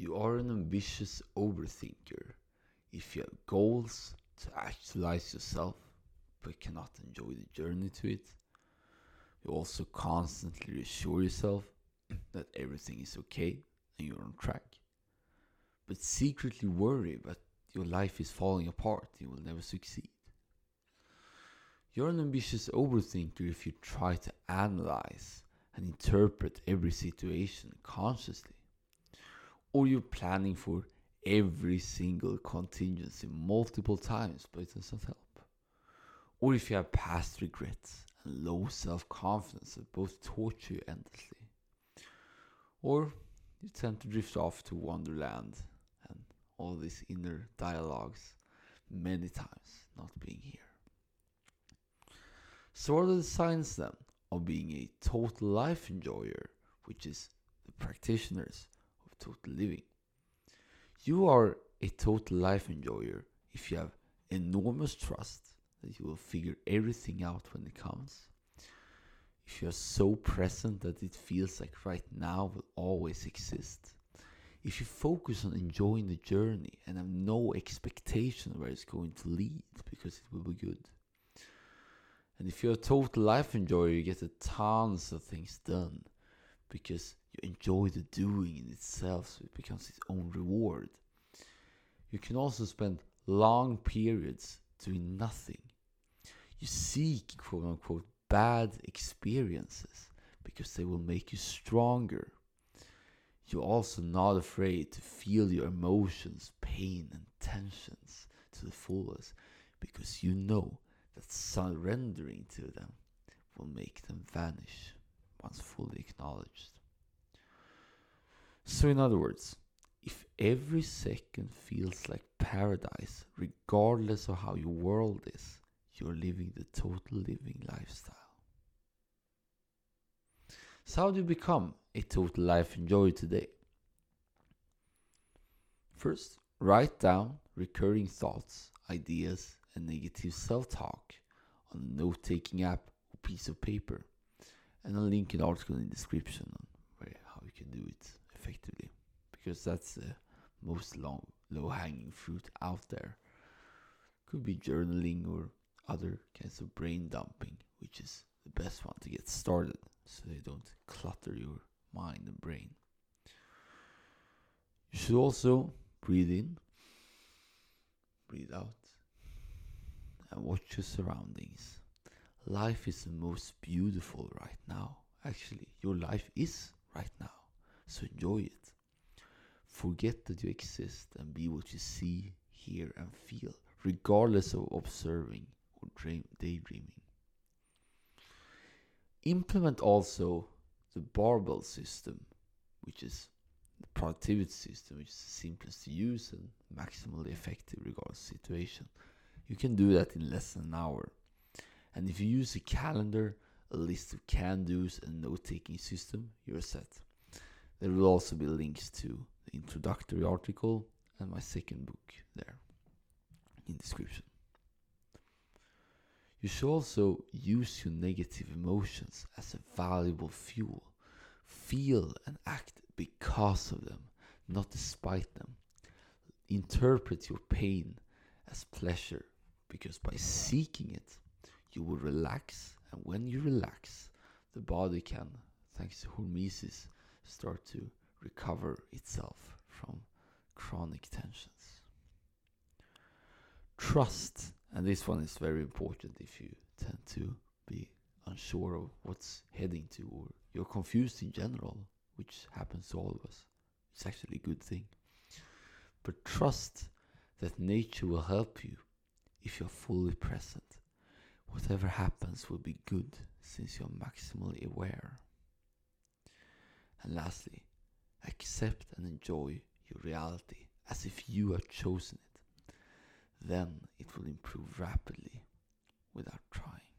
You are an ambitious overthinker if you have goals to actualize yourself but cannot enjoy the journey to it. You also constantly reassure yourself that everything is okay and you're on track, but secretly worry that your life is falling apart, you will never succeed. You're an ambitious overthinker if you try to analyze and interpret every situation consciously. Or you're planning for every single contingency multiple times, but it doesn't help. Or if you have past regrets and low self confidence that both torture you endlessly. Or you tend to drift off to Wonderland and all these inner dialogues many times not being here. So, what are the signs then of being a total life enjoyer, which is the practitioners total living? You are a total life enjoyer if you have enormous trust that you will figure everything out when it comes. If you are so present that it feels like right now will always exist. If you focus on enjoying the journey and have no expectation where it's going to lead because it will be good. And if you're a total life enjoyer, you get a tons of things done because you enjoy the doing in itself, so it becomes its own reward. You can also spend long periods doing nothing. You seek quote unquote bad experiences because they will make you stronger. You're also not afraid to feel your emotions, pain, and tensions to the fullest because you know that surrendering to them will make them vanish once fully acknowledged. So, in other words, if every second feels like paradise, regardless of how your world is, you're living the total living lifestyle. So, how do you become a total life enjoyer today? First, write down recurring thoughts, ideas, and negative self talk on a note taking app or piece of paper. And I'll link an article in the description on where, how you can do it effectively because that's the most long, low hanging fruit out there. Could be journaling or other kinds of brain dumping, which is the best one to get started so they don't clutter your mind and brain. You should also breathe in, breathe out, and watch your surroundings. Life is the most beautiful right now. Actually, your life is right now. So enjoy it. Forget that you exist and be what you see, hear, and feel, regardless of observing or dream, daydreaming. Implement also the barbell system, which is the productivity system, which is the simplest to use and maximally effective regardless situation. You can do that in less than an hour. And if you use a calendar, a list of can do's, and note taking system, you're set. There will also be links to the introductory article and my second book there in description. You should also use your negative emotions as a valuable fuel. Feel and act because of them, not despite them. Interpret your pain as pleasure because by seeking it, you will relax, and when you relax, the body can, thanks to hormesis, start to recover itself from chronic tensions. Trust, and this one is very important if you tend to be unsure of what's heading to, or you're confused in general, which happens to all of us. It's actually a good thing. But trust that nature will help you if you're fully present. Whatever happens will be good since you're maximally aware. And lastly, accept and enjoy your reality as if you had chosen it. Then it will improve rapidly without trying.